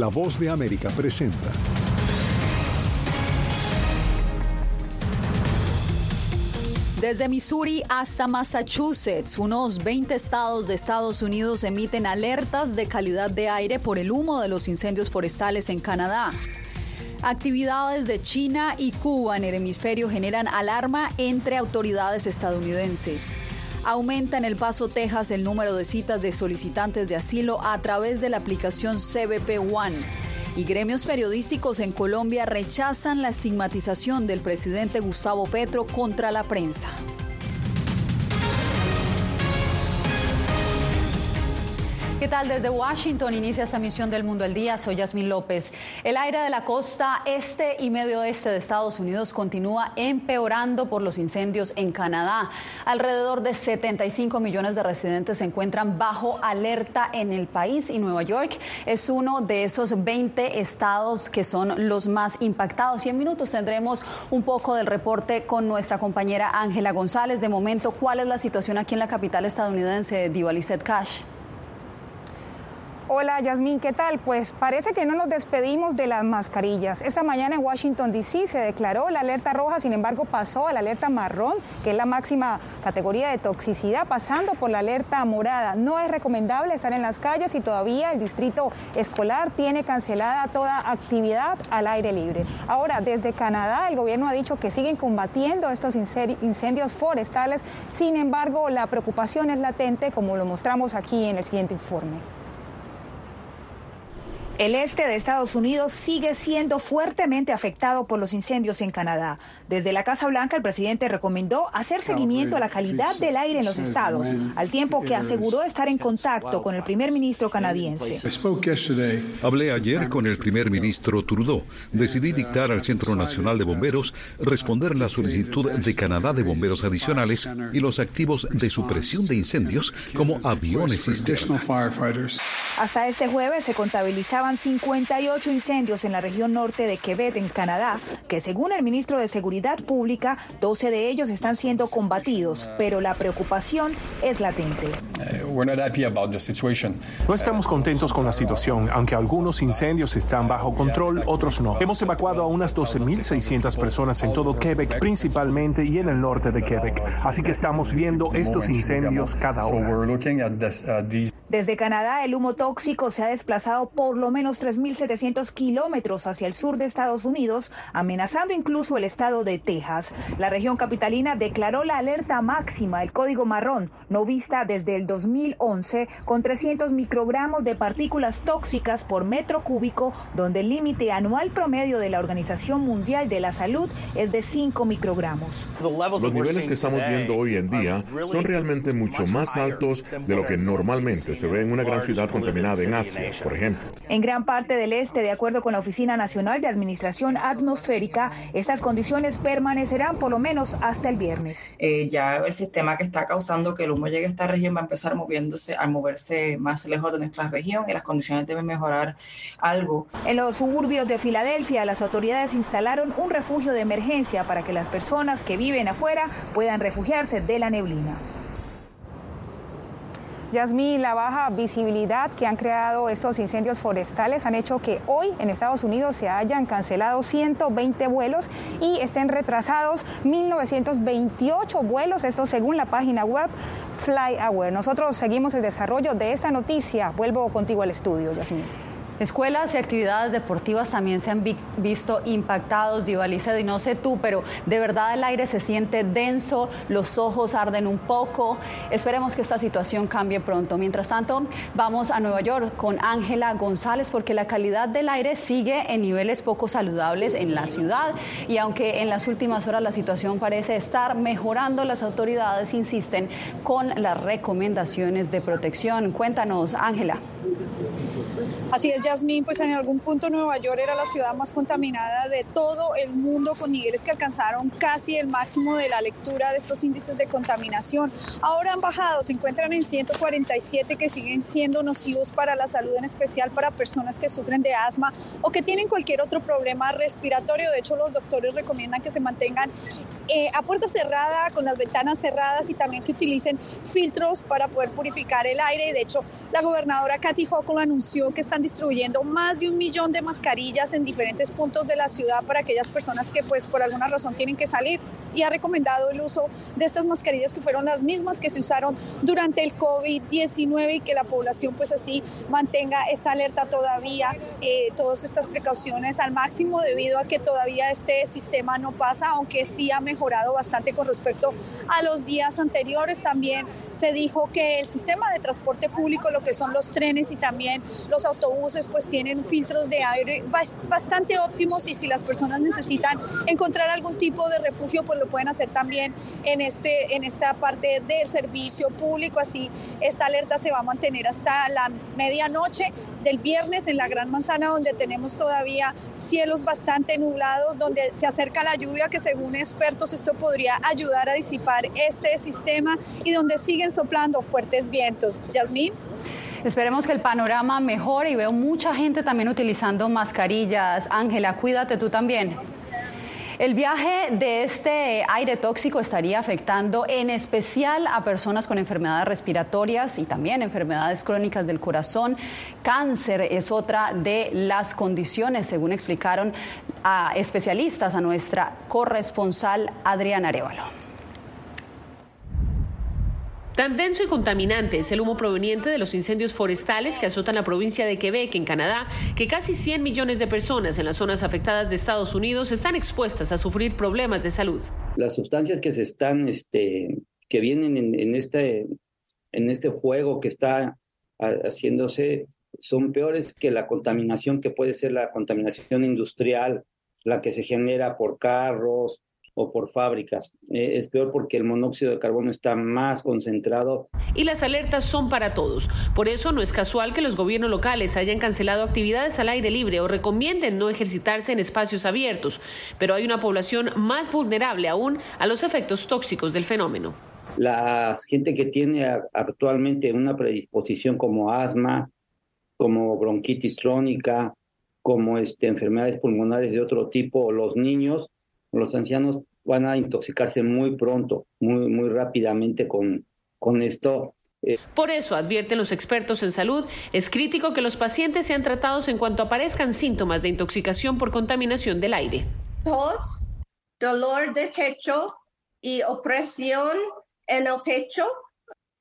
La voz de América presenta. Desde Missouri hasta Massachusetts, unos 20 estados de Estados Unidos emiten alertas de calidad de aire por el humo de los incendios forestales en Canadá. Actividades de China y Cuba en el hemisferio generan alarma entre autoridades estadounidenses. Aumenta en El Paso, Texas, el número de citas de solicitantes de asilo a través de la aplicación CBP One. Y gremios periodísticos en Colombia rechazan la estigmatización del presidente Gustavo Petro contra la prensa. ¿Qué tal? Desde Washington inicia esta misión del Mundo al Día. Soy Yasmín López. El aire de la costa este y medio oeste de Estados Unidos continúa empeorando por los incendios en Canadá. Alrededor de 75 millones de residentes se encuentran bajo alerta en el país y Nueva York es uno de esos 20 estados que son los más impactados. Y en minutos tendremos un poco del reporte con nuestra compañera Ángela González. De momento, ¿cuál es la situación aquí en la capital estadounidense, Divalicet Cash? Hola Yasmín, ¿qué tal? Pues parece que no nos despedimos de las mascarillas. Esta mañana en Washington, D.C. se declaró la alerta roja, sin embargo pasó a la alerta marrón, que es la máxima categoría de toxicidad, pasando por la alerta morada. No es recomendable estar en las calles y todavía el distrito escolar tiene cancelada toda actividad al aire libre. Ahora, desde Canadá, el gobierno ha dicho que siguen combatiendo estos incendios forestales, sin embargo, la preocupación es latente, como lo mostramos aquí en el siguiente informe. El este de Estados Unidos sigue siendo fuertemente afectado por los incendios en Canadá. Desde la Casa Blanca, el presidente recomendó hacer seguimiento a la calidad del aire en los estados, al tiempo que aseguró estar en contacto con el primer ministro canadiense. Hablé ayer con el primer ministro Trudeau. Decidí dictar al Centro Nacional de Bomberos responder la solicitud de Canadá de bomberos adicionales y los activos de supresión de incendios como aviones cisterna. Hasta este jueves se contabilizaban 58 incendios en la región norte de Quebec, en Canadá, que según el ministro de Seguridad Pública, 12 de ellos están siendo combatidos, pero la preocupación es latente. No estamos contentos con la situación, aunque algunos incendios están bajo control, otros no. Hemos evacuado a unas 12.600 personas en todo Quebec, principalmente y en el norte de Quebec. Así que estamos viendo estos incendios cada hora. Desde Canadá, el humo tóxico se ha desplazado por lo menos 3.700 kilómetros hacia el sur de Estados Unidos, amenazando incluso el estado de Texas. La región capitalina declaró la alerta máxima, el código marrón, no vista desde el 2011, con 300 microgramos de partículas tóxicas por metro cúbico, donde el límite anual promedio de la Organización Mundial de la Salud es de 5 microgramos. Los niveles que estamos viendo hoy en día son realmente mucho más altos de lo que normalmente se ve en una gran ciudad contaminada en Asia, por ejemplo. En gran parte del este, de acuerdo con la Oficina Nacional de Administración Atmosférica, estas condiciones permanecerán por lo menos hasta el viernes. Eh, ya el sistema que está causando que el humo llegue a esta región va a empezar moviéndose, a moverse más lejos de nuestra región y las condiciones deben mejorar algo. En los suburbios de Filadelfia, las autoridades instalaron un refugio de emergencia para que las personas que viven afuera puedan refugiarse de la neblina. Yasmín, la baja visibilidad que han creado estos incendios forestales han hecho que hoy en Estados Unidos se hayan cancelado 120 vuelos y estén retrasados 1928 vuelos, esto según la página web FlyAware. Nosotros seguimos el desarrollo de esta noticia. Vuelvo contigo al estudio, Yasmín. Escuelas y actividades deportivas también se han visto impactados, Divalice, y no sé tú, pero de verdad el aire se siente denso, los ojos arden un poco. Esperemos que esta situación cambie pronto. Mientras tanto, vamos a Nueva York con Ángela González porque la calidad del aire sigue en niveles poco saludables en la ciudad y aunque en las últimas horas la situación parece estar mejorando, las autoridades insisten con las recomendaciones de protección. Cuéntanos, Ángela. Así es, Yasmín, pues en algún punto Nueva York era la ciudad más contaminada de todo el mundo, con niveles que alcanzaron casi el máximo de la lectura de estos índices de contaminación. Ahora han bajado, se encuentran en 147 que siguen siendo nocivos para la salud, en especial para personas que sufren de asma o que tienen cualquier otro problema respiratorio. De hecho, los doctores recomiendan que se mantengan eh, a puerta cerrada, con las ventanas cerradas y también que utilicen filtros para poder purificar el aire. De hecho, la gobernadora Kathy Hochul anunció que están distribuyendo más de un millón de mascarillas en diferentes puntos de la ciudad para aquellas personas que pues por alguna razón tienen que salir y ha recomendado el uso de estas mascarillas que fueron las mismas que se usaron durante el COVID-19 y que la población pues así mantenga esta alerta todavía, eh, todas estas precauciones al máximo debido a que todavía este sistema no pasa, aunque sí ha mejorado bastante con respecto a los días anteriores. También se dijo que el sistema de transporte público, lo que son los trenes y también los autobuses, pues tienen filtros de aire bastante óptimos y si las personas necesitan encontrar algún tipo de refugio, pues lo pueden hacer también en, este, en esta parte del servicio público. Así, esta alerta se va a mantener hasta la medianoche del viernes en la Gran Manzana, donde tenemos todavía cielos bastante nublados, donde se acerca la lluvia, que según expertos esto podría ayudar a disipar este sistema y donde siguen soplando fuertes vientos. Yasmín. Esperemos que el panorama mejore y veo mucha gente también utilizando mascarillas. Ángela, cuídate tú también. El viaje de este aire tóxico estaría afectando en especial a personas con enfermedades respiratorias y también enfermedades crónicas del corazón. Cáncer es otra de las condiciones, según explicaron a especialistas, a nuestra corresponsal Adriana Arevalo. Tan denso y contaminante es el humo proveniente de los incendios forestales que azotan la provincia de Quebec, en Canadá, que casi 100 millones de personas en las zonas afectadas de Estados Unidos están expuestas a sufrir problemas de salud. Las sustancias que se están, este, que vienen en, este, en este fuego que está haciéndose son peores que la contaminación que puede ser la contaminación industrial, la que se genera por carros, o por fábricas. Eh, es peor porque el monóxido de carbono está más concentrado. Y las alertas son para todos. Por eso no es casual que los gobiernos locales hayan cancelado actividades al aire libre o recomienden no ejercitarse en espacios abiertos. Pero hay una población más vulnerable aún a los efectos tóxicos del fenómeno. La gente que tiene actualmente una predisposición como asma, como bronquitis crónica, como este, enfermedades pulmonares de otro tipo, los niños, los ancianos van a intoxicarse muy pronto, muy, muy rápidamente con, con esto. Eh. Por eso, advierten los expertos en salud, es crítico que los pacientes sean tratados en cuanto aparezcan síntomas de intoxicación por contaminación del aire. Tos, dolor de pecho y opresión en el pecho,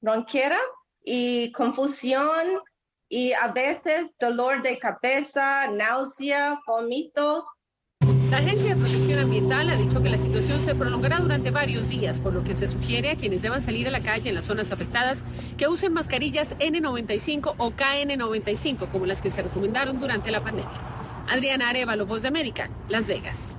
ronquera y confusión y a veces dolor de cabeza, náusea, vómito la Agencia de Protección Ambiental ha dicho que la situación se prolongará durante varios días, por lo que se sugiere a quienes deban salir a la calle en las zonas afectadas que usen mascarillas N95 o KN95, como las que se recomendaron durante la pandemia. Adriana Arevalo, Voz de América, Las Vegas.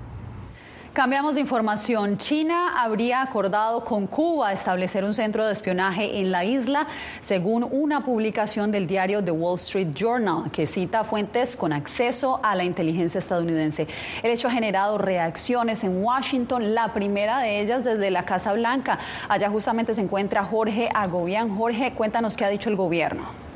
Cambiamos de información. China habría acordado con Cuba establecer un centro de espionaje en la isla, según una publicación del diario The Wall Street Journal, que cita fuentes con acceso a la inteligencia estadounidense. El hecho ha generado reacciones en Washington, la primera de ellas desde la Casa Blanca. Allá justamente se encuentra Jorge Agobián. Jorge, cuéntanos qué ha dicho el gobierno.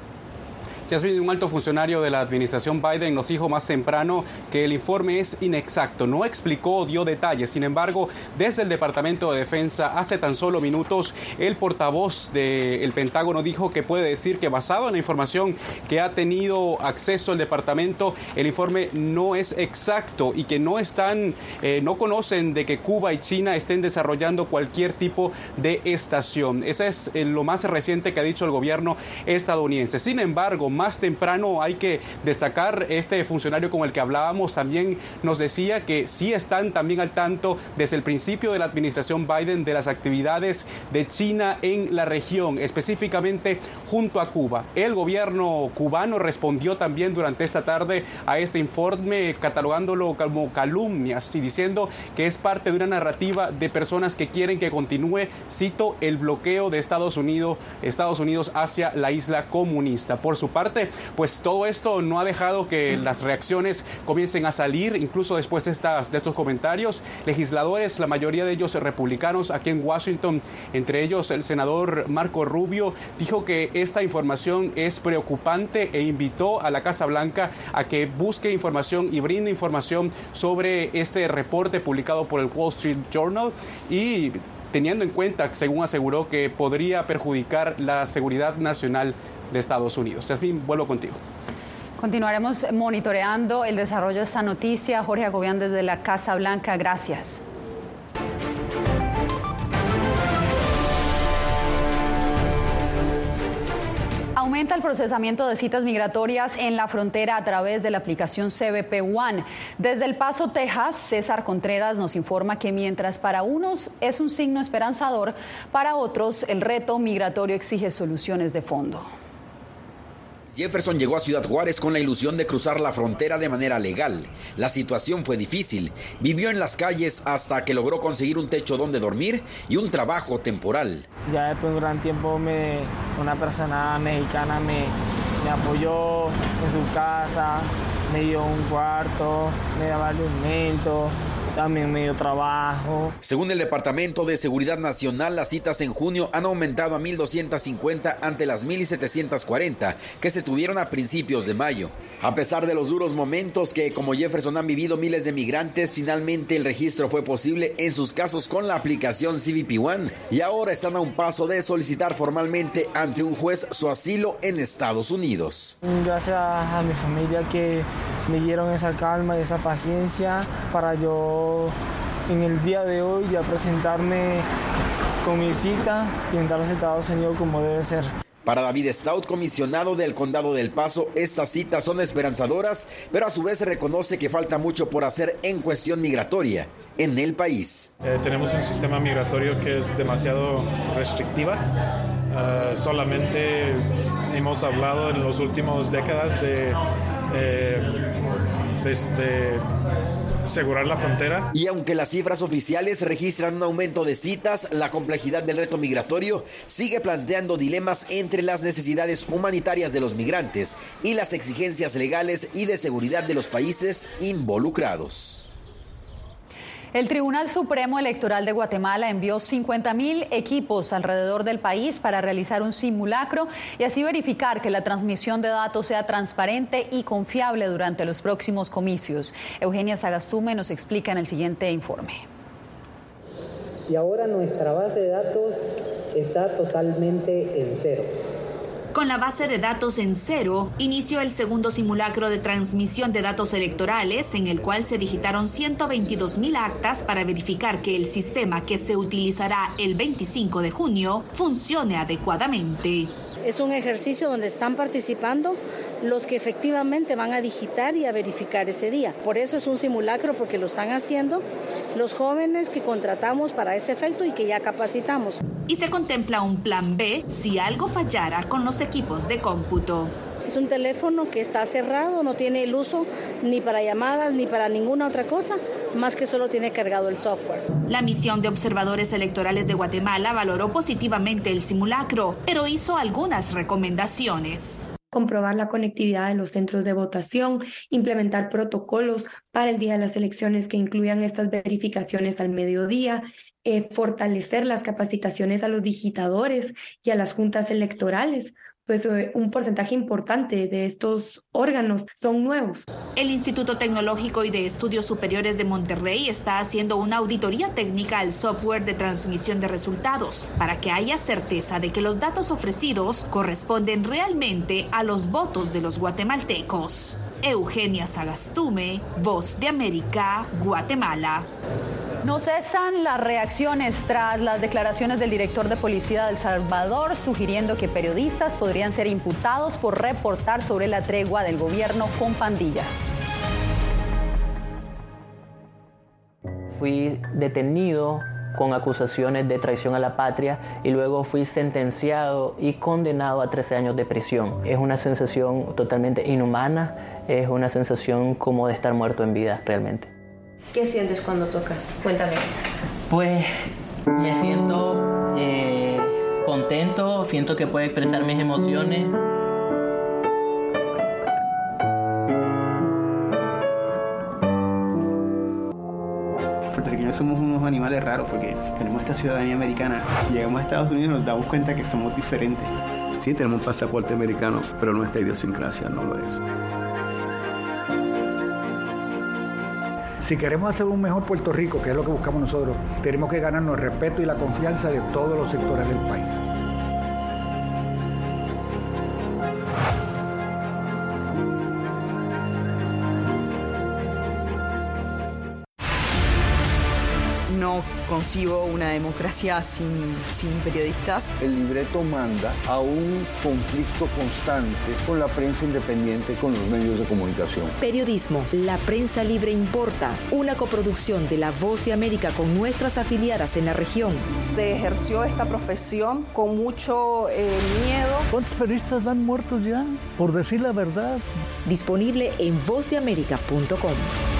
Yasmin, un alto funcionario de la administración Biden nos dijo más temprano que el informe es inexacto, no explicó dio detalles. Sin embargo, desde el Departamento de Defensa, hace tan solo minutos, el portavoz del Pentágono dijo que puede decir que basado en la información que ha tenido acceso el departamento, el informe no es exacto y que no están, eh, no conocen de que Cuba y China estén desarrollando cualquier tipo de estación. Ese es eh, lo más reciente que ha dicho el gobierno estadounidense. Sin embargo, más temprano hay que destacar este funcionario con el que hablábamos también nos decía que sí están también al tanto desde el principio de la administración Biden de las actividades de China en la región, específicamente junto a Cuba. El gobierno cubano respondió también durante esta tarde a este informe catalogándolo como calumnias y diciendo que es parte de una narrativa de personas que quieren que continúe, cito, el bloqueo de Estados Unidos, Estados Unidos hacia la isla comunista. Por su parte, pues todo esto no ha dejado que las reacciones comiencen a salir, incluso después de, estas, de estos comentarios. Legisladores, la mayoría de ellos republicanos aquí en Washington, entre ellos el senador Marco Rubio, dijo que esta información es preocupante e invitó a la Casa Blanca a que busque información y brinde información sobre este reporte publicado por el Wall Street Journal y teniendo en cuenta, según aseguró, que podría perjudicar la seguridad nacional de Estados Unidos. Jasmine, vuelvo contigo. Continuaremos monitoreando el desarrollo de esta noticia. Jorge Agobián desde la Casa Blanca, gracias. Aumenta el procesamiento de citas migratorias en la frontera a través de la aplicación CBP One. Desde El Paso, Texas, César Contreras nos informa que mientras para unos es un signo esperanzador, para otros el reto migratorio exige soluciones de fondo. Jefferson llegó a Ciudad Juárez con la ilusión de cruzar la frontera de manera legal. La situación fue difícil. Vivió en las calles hasta que logró conseguir un techo donde dormir y un trabajo temporal. Ya después de un gran tiempo me, una persona mexicana me, me apoyó en su casa, me dio un cuarto, me daba alimento, también medio trabajo. Según el Departamento de Seguridad Nacional, las citas en junio han aumentado a 1.250 ante las 1.740 que se tuvieron a principios de mayo. A pesar de los duros momentos que como Jefferson han vivido miles de migrantes, finalmente el registro fue posible en sus casos con la aplicación CBP One y ahora están a un paso de solicitar formalmente ante un juez su asilo en Estados Unidos. Gracias a mi familia que me dieron esa calma y esa paciencia para yo en el día de hoy ya presentarme con mi cita y entrar a Estados Unidos como debe ser. Para David Stout, comisionado del Condado del Paso, estas citas son esperanzadoras, pero a su vez reconoce que falta mucho por hacer en cuestión migratoria en el país. Eh, tenemos un sistema migratorio que es demasiado restrictiva. Uh, solamente hemos hablado en las últimas décadas de, eh, de, de asegurar la frontera. Y aunque las cifras oficiales registran un aumento de citas, la complejidad del reto migratorio sigue planteando dilemas entre las necesidades humanitarias de los migrantes y las exigencias legales y de seguridad de los países involucrados. El Tribunal Supremo Electoral de Guatemala envió 50.000 equipos alrededor del país para realizar un simulacro y así verificar que la transmisión de datos sea transparente y confiable durante los próximos comicios. Eugenia Sagastume nos explica en el siguiente informe. Y ahora nuestra base de datos está totalmente en. Con la base de datos en cero, inició el segundo simulacro de transmisión de datos electorales, en el cual se digitaron 122 mil actas para verificar que el sistema que se utilizará el 25 de junio funcione adecuadamente. Es un ejercicio donde están participando los que efectivamente van a digitar y a verificar ese día. Por eso es un simulacro, porque lo están haciendo los jóvenes que contratamos para ese efecto y que ya capacitamos. Y se contempla un plan B si algo fallara con los equipos de cómputo. Es un teléfono que está cerrado, no tiene el uso ni para llamadas ni para ninguna otra cosa, más que solo tiene cargado el software. La misión de observadores electorales de Guatemala valoró positivamente el simulacro, pero hizo algunas recomendaciones comprobar la conectividad de los centros de votación, implementar protocolos para el día de las elecciones que incluyan estas verificaciones al mediodía, eh, fortalecer las capacitaciones a los digitadores y a las juntas electorales pues eh, un porcentaje importante de estos órganos son nuevos. El Instituto Tecnológico y de Estudios Superiores de Monterrey está haciendo una auditoría técnica al software de transmisión de resultados para que haya certeza de que los datos ofrecidos corresponden realmente a los votos de los guatemaltecos. Eugenia Sagastume, Voz de América, Guatemala. No cesan las reacciones tras las declaraciones del director de policía de El Salvador sugiriendo que periodistas podrían ser imputados por reportar sobre la tregua del gobierno con pandillas. Fui detenido con acusaciones de traición a la patria y luego fui sentenciado y condenado a 13 años de prisión. Es una sensación totalmente inhumana, es una sensación como de estar muerto en vida realmente. ¿Qué sientes cuando tocas? Cuéntame. Pues me siento eh, contento, siento que puedo expresar mis emociones. Somos animales raros porque tenemos esta ciudadanía americana. Llegamos a Estados Unidos y nos damos cuenta que somos diferentes. Sí, tenemos un pasaporte americano, pero nuestra idiosincrasia no lo es. Si queremos hacer un mejor Puerto Rico, que es lo que buscamos nosotros, tenemos que ganarnos el respeto y la confianza de todos los sectores del país. Concibo una democracia sin, sin periodistas. El libreto manda a un conflicto constante con la prensa independiente, con los medios de comunicación. Periodismo, la prensa libre importa, una coproducción de La Voz de América con nuestras afiliadas en la región. Se ejerció esta profesión con mucho eh, miedo. ¿Cuántos periodistas van muertos ya? Por decir la verdad. Disponible en vozdeamerica.com.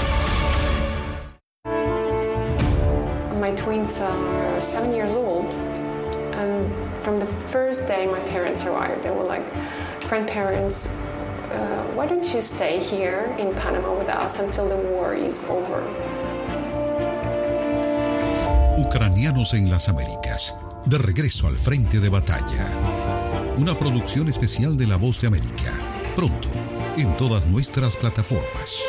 from the first day my parents arrived, they were like, grandparents, uh, why don't you stay here in Panama with us until the war is over? Ucranianos en las Américas, de regreso al frente de batalla. Una producción especial de La Voz de América. Pronto, en todas nuestras plataformas.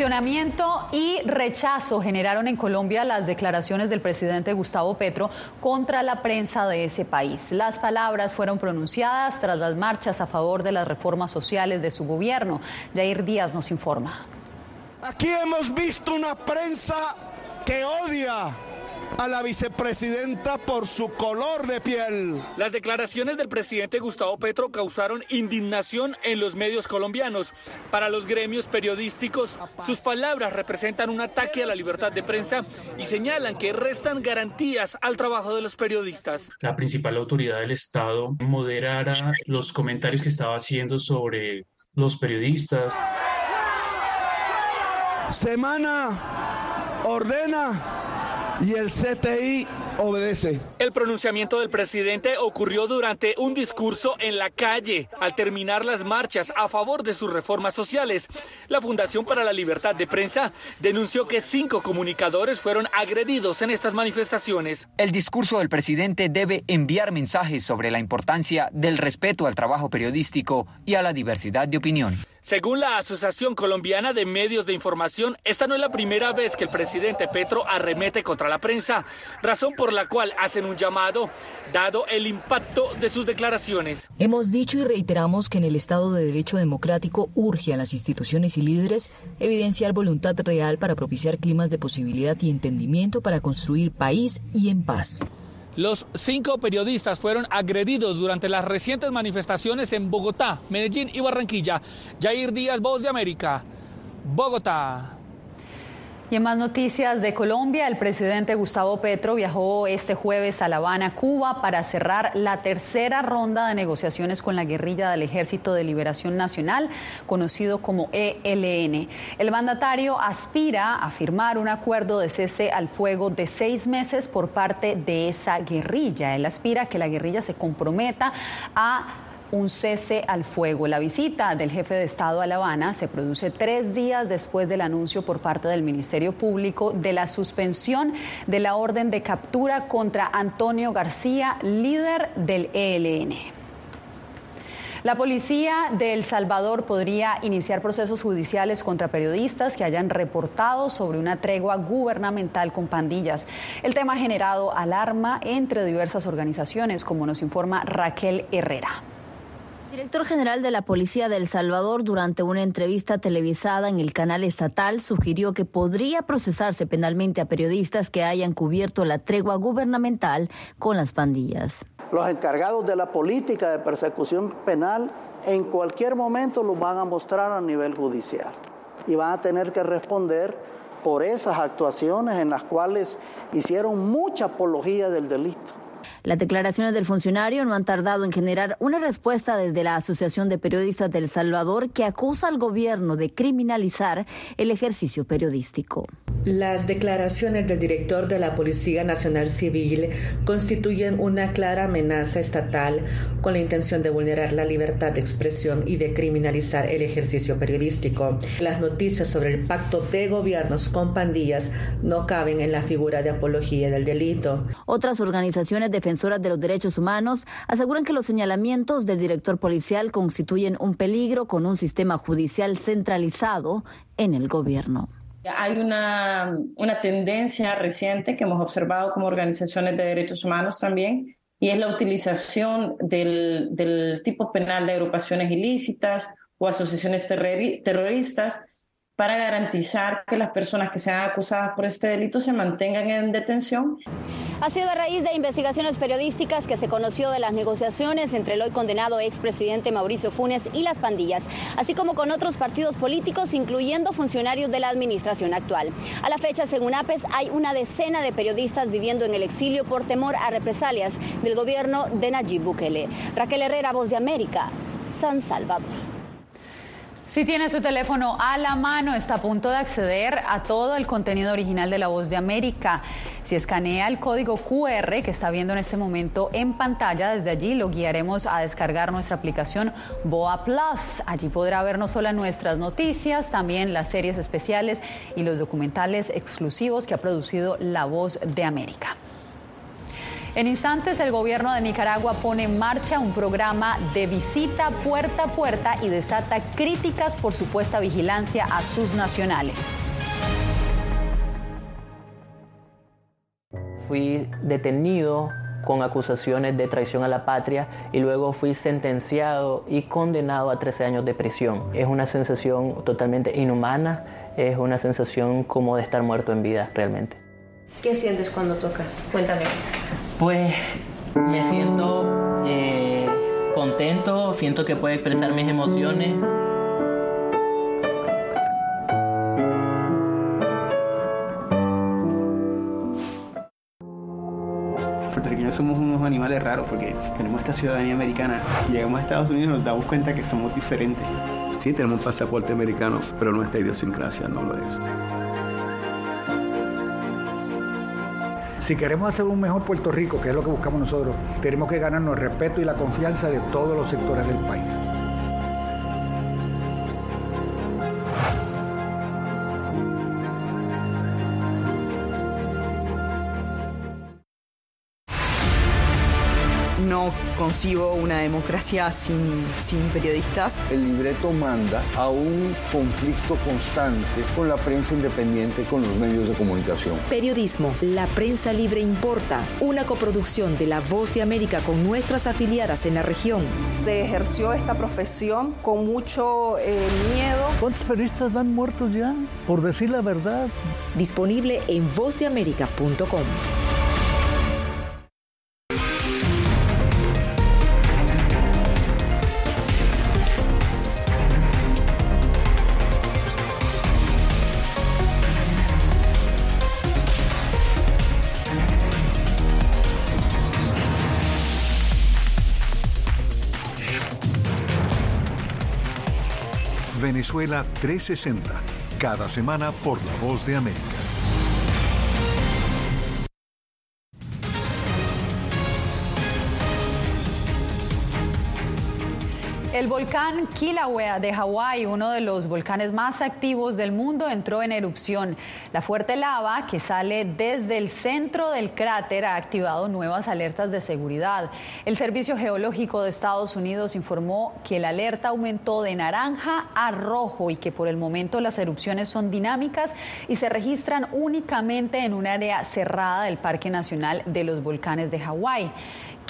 Cuestionamiento y rechazo generaron en Colombia las declaraciones del presidente Gustavo Petro contra la prensa de ese país. Las palabras fueron pronunciadas tras las marchas a favor de las reformas sociales de su gobierno. Jair Díaz nos informa. Aquí hemos visto una prensa que odia a la vicepresidenta por su color de piel. Las declaraciones del presidente Gustavo Petro causaron indignación en los medios colombianos. Para los gremios periodísticos, sus palabras representan un ataque a la libertad de prensa y señalan que restan garantías al trabajo de los periodistas. La principal autoridad del Estado moderara los comentarios que estaba haciendo sobre los periodistas. Semana ordena y el CTI obedece. El pronunciamiento del presidente ocurrió durante un discurso en la calle. Al terminar las marchas a favor de sus reformas sociales, la Fundación para la Libertad de Prensa denunció que cinco comunicadores fueron agredidos en estas manifestaciones. El discurso del presidente debe enviar mensajes sobre la importancia del respeto al trabajo periodístico y a la diversidad de opinión. Según la Asociación Colombiana de Medios de Información, esta no es la primera vez que el presidente Petro arremete contra la prensa, razón por la cual hacen un llamado, dado el impacto de sus declaraciones. Hemos dicho y reiteramos que en el Estado de Derecho Democrático urge a las instituciones y líderes evidenciar voluntad real para propiciar climas de posibilidad y entendimiento para construir país y en paz. Los cinco periodistas fueron agredidos durante las recientes manifestaciones en Bogotá, Medellín y Barranquilla. Jair Díaz, Voz de América, Bogotá. Y en más noticias de Colombia, el presidente Gustavo Petro viajó este jueves a La Habana, Cuba, para cerrar la tercera ronda de negociaciones con la guerrilla del Ejército de Liberación Nacional, conocido como ELN. El mandatario aspira a firmar un acuerdo de cese al fuego de seis meses por parte de esa guerrilla. Él aspira a que la guerrilla se comprometa a un cese al fuego. La visita del jefe de Estado a La Habana se produce tres días después del anuncio por parte del Ministerio Público de la suspensión de la orden de captura contra Antonio García, líder del ELN. La policía de El Salvador podría iniciar procesos judiciales contra periodistas que hayan reportado sobre una tregua gubernamental con pandillas. El tema ha generado alarma entre diversas organizaciones, como nos informa Raquel Herrera. Director general de la Policía de El Salvador, durante una entrevista televisada en el canal estatal, sugirió que podría procesarse penalmente a periodistas que hayan cubierto la tregua gubernamental con las pandillas. Los encargados de la política de persecución penal en cualquier momento los van a mostrar a nivel judicial y van a tener que responder por esas actuaciones en las cuales hicieron mucha apología del delito. Las declaraciones del funcionario no han tardado en generar una respuesta desde la Asociación de Periodistas del Salvador que acusa al gobierno de criminalizar el ejercicio periodístico. Las declaraciones del director de la Policía Nacional Civil constituyen una clara amenaza estatal con la intención de vulnerar la libertad de expresión y de criminalizar el ejercicio periodístico. Las noticias sobre el pacto de gobiernos con pandillas no caben en la figura de apología del delito. Otras organizaciones defensoras de los derechos humanos aseguran que los señalamientos del director policial constituyen un peligro con un sistema judicial centralizado en el gobierno. Hay una, una tendencia reciente que hemos observado como organizaciones de derechos humanos también, y es la utilización del, del tipo penal de agrupaciones ilícitas o asociaciones terroristas para garantizar que las personas que sean acusadas por este delito se mantengan en detención. Ha sido a raíz de investigaciones periodísticas que se conoció de las negociaciones entre el hoy condenado expresidente Mauricio Funes y las pandillas, así como con otros partidos políticos, incluyendo funcionarios de la administración actual. A la fecha, según APES, hay una decena de periodistas viviendo en el exilio por temor a represalias del gobierno de Nayib Bukele. Raquel Herrera, Voz de América, San Salvador. Si tiene su teléfono a la mano, está a punto de acceder a todo el contenido original de La Voz de América. Si escanea el código QR que está viendo en este momento en pantalla, desde allí lo guiaremos a descargar nuestra aplicación Boa Plus. Allí podrá ver no solo nuestras noticias, también las series especiales y los documentales exclusivos que ha producido La Voz de América. En instantes, el gobierno de Nicaragua pone en marcha un programa de visita puerta a puerta y desata críticas por supuesta vigilancia a sus nacionales. Fui detenido con acusaciones de traición a la patria y luego fui sentenciado y condenado a 13 años de prisión. Es una sensación totalmente inhumana, es una sensación como de estar muerto en vida realmente. ¿Qué sientes cuando tocas? Cuéntame. Pues me siento eh, contento, siento que puedo expresar mis emociones. puertorriqueños somos unos animales raros porque tenemos esta ciudadanía americana. Llegamos a Estados Unidos y nos damos cuenta que somos diferentes. Sí, tenemos un pasaporte americano, pero nuestra idiosincrasia no lo es. Si queremos hacer un mejor Puerto Rico, que es lo que buscamos nosotros, tenemos que ganarnos el respeto y la confianza de todos los sectores del país. Concibo una democracia sin, sin periodistas. El libreto manda a un conflicto constante con la prensa independiente, con los medios de comunicación. Periodismo, la prensa libre importa, una coproducción de La Voz de América con nuestras afiliadas en la región. Se ejerció esta profesión con mucho eh, miedo. ¿Cuántos periodistas van muertos ya? Por decir la verdad. Disponible en vozdeamerica.com. Venezuela 360, cada semana por La Voz de América. El volcán Kilauea de Hawái, uno de los volcanes más activos del mundo, entró en erupción. La fuerte lava que sale desde el centro del cráter ha activado nuevas alertas de seguridad. El Servicio Geológico de Estados Unidos informó que la alerta aumentó de naranja a rojo y que por el momento las erupciones son dinámicas y se registran únicamente en un área cerrada del Parque Nacional de los Volcanes de Hawái.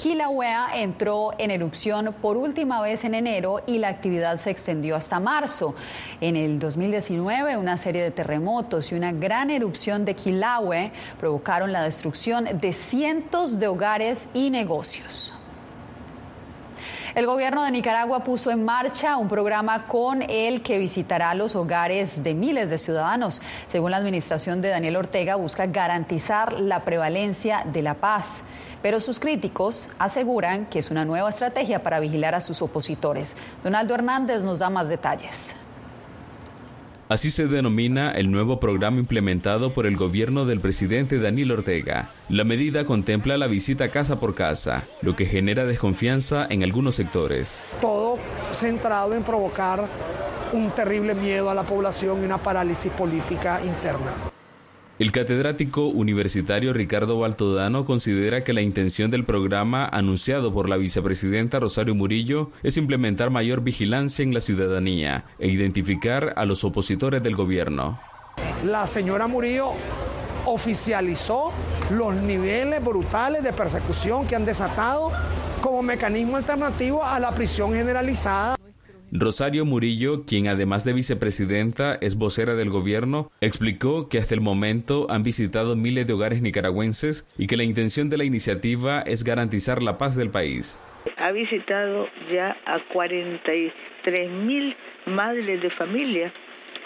Kilauea entró en erupción por última vez en enero y la actividad se extendió hasta marzo. En el 2019, una serie de terremotos y una gran erupción de Kilauea provocaron la destrucción de cientos de hogares y negocios. El gobierno de Nicaragua puso en marcha un programa con el que visitará los hogares de miles de ciudadanos. Según la administración de Daniel Ortega, busca garantizar la prevalencia de la paz pero sus críticos aseguran que es una nueva estrategia para vigilar a sus opositores. Donaldo Hernández nos da más detalles. Así se denomina el nuevo programa implementado por el gobierno del presidente Daniel Ortega. La medida contempla la visita casa por casa, lo que genera desconfianza en algunos sectores. Todo centrado en provocar un terrible miedo a la población y una parálisis política interna. El catedrático universitario Ricardo Baltodano considera que la intención del programa anunciado por la vicepresidenta Rosario Murillo es implementar mayor vigilancia en la ciudadanía e identificar a los opositores del gobierno. La señora Murillo oficializó los niveles brutales de persecución que han desatado como mecanismo alternativo a la prisión generalizada. Rosario Murillo, quien además de vicepresidenta es vocera del gobierno, explicó que hasta el momento han visitado miles de hogares nicaragüenses y que la intención de la iniciativa es garantizar la paz del país. Ha visitado ya a 43 mil madres de familia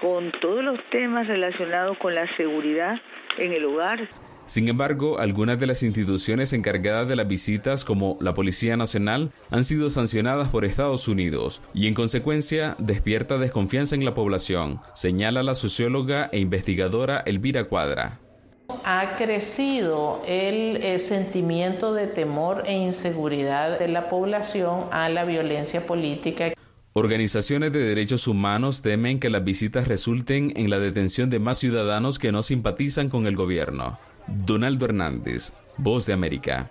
con todos los temas relacionados con la seguridad en el hogar. Sin embargo, algunas de las instituciones encargadas de las visitas, como la Policía Nacional, han sido sancionadas por Estados Unidos y, en consecuencia, despierta desconfianza en la población, señala la socióloga e investigadora Elvira Cuadra. Ha crecido el, el, sentimiento de temor e inseguridad de la población a la violencia política. Organizaciones de derechos humanos temen que las visitas resulten en la detención de más ciudadanos que no simpatizan con el gobierno. Donaldo Hernández, Voz de América.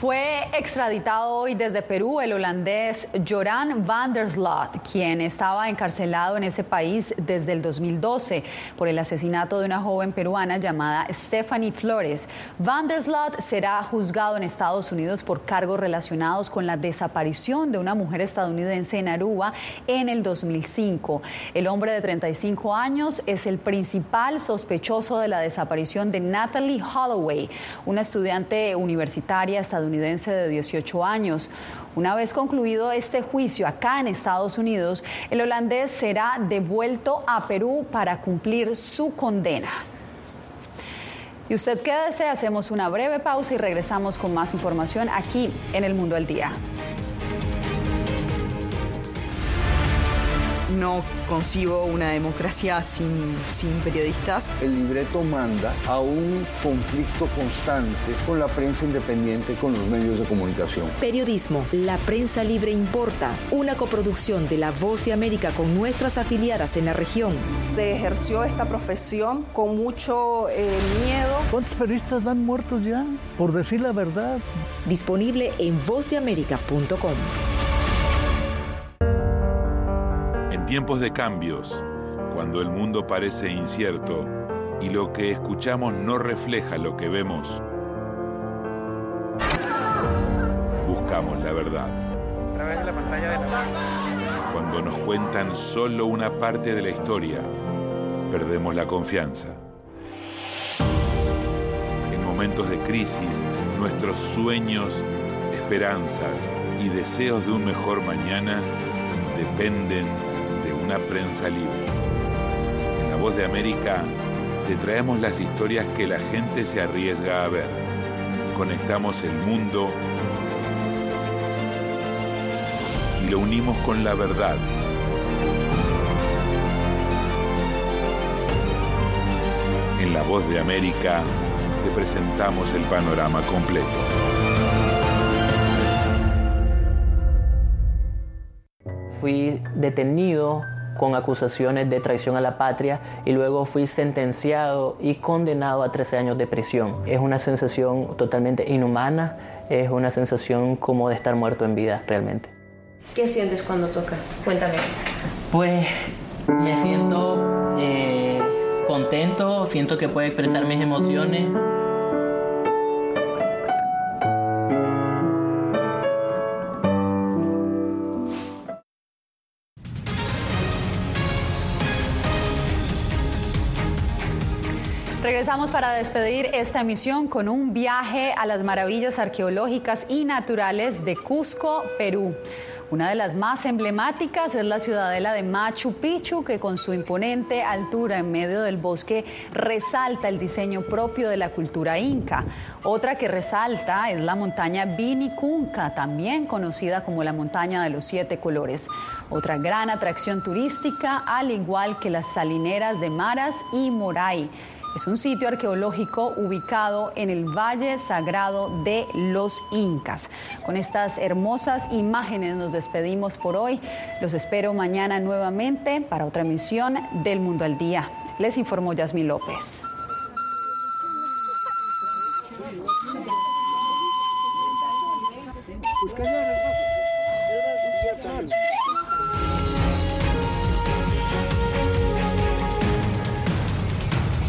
Fue extraditado hoy desde Perú el holandés Joran van der Sloot, quien estaba encarcelado en ese país desde el 2012 por el asesinato de una joven peruana llamada Stephanie Flores. Van der Sloot será juzgado en Estados Unidos por cargos relacionados con la desaparición de una mujer estadounidense en Aruba en el 2005. El hombre de 35 años es el principal sospechoso de la desaparición de Natalie Holloway, una estudiante universitaria estadounidense de 18 años. Una vez concluido este juicio acá en Estados Unidos, el holandés será devuelto a Perú para cumplir su condena. Y usted quédese, hacemos una breve pausa y regresamos con más información aquí en El Mundo al Día. No concibo una democracia sin, sin periodistas. El libreto manda a un conflicto constante con la prensa independiente, con los medios de comunicación. Periodismo, la prensa libre importa, una coproducción de La Voz de América con nuestras afiliadas en la región. Se ejerció esta profesión con mucho eh, miedo. ¿Cuántos periodistas van muertos ya? Por decir la verdad. Disponible en vozdeamerica.com. tiempos de cambios, cuando el mundo parece incierto y lo que escuchamos no refleja lo que vemos, buscamos la verdad. A través de la pantalla de la Cuando nos cuentan solo una parte de la historia, perdemos la confianza. En momentos de crisis, nuestros sueños, esperanzas y deseos de un mejor mañana dependen de una prensa libre. En La Voz de América te traemos las historias que la gente se arriesga a ver. Conectamos el mundo y lo unimos con la verdad. En La Voz de América te presentamos el panorama completo. fui detenido con acusaciones de traición a la patria y luego fui sentenciado y condenado a 13 años de prisión. Es una sensación totalmente inhumana, es una sensación como de estar muerto en vida realmente. ¿Qué sientes cuando tocas? Cuéntame. Pues me siento eh, contento, siento que puedo expresar mis emociones. Regresamos para despedir esta emisión con un viaje a las maravillas arqueológicas y naturales de Cusco, Perú. Una de las más emblemáticas es la ciudadela de Machu Picchu, que con su imponente altura en medio del bosque resalta el diseño propio de la cultura inca. Otra que resalta es la montaña Vinicunca, también conocida como la montaña de los siete colores. Otra gran atracción turística, al igual que las salineras de Maras y Moray. Es un sitio arqueológico ubicado en el Valle Sagrado de los Incas. Con estas hermosas imágenes nos despedimos por hoy. Los espero mañana nuevamente para otra emisión del Mundo al Día. Les informó Yasmi López.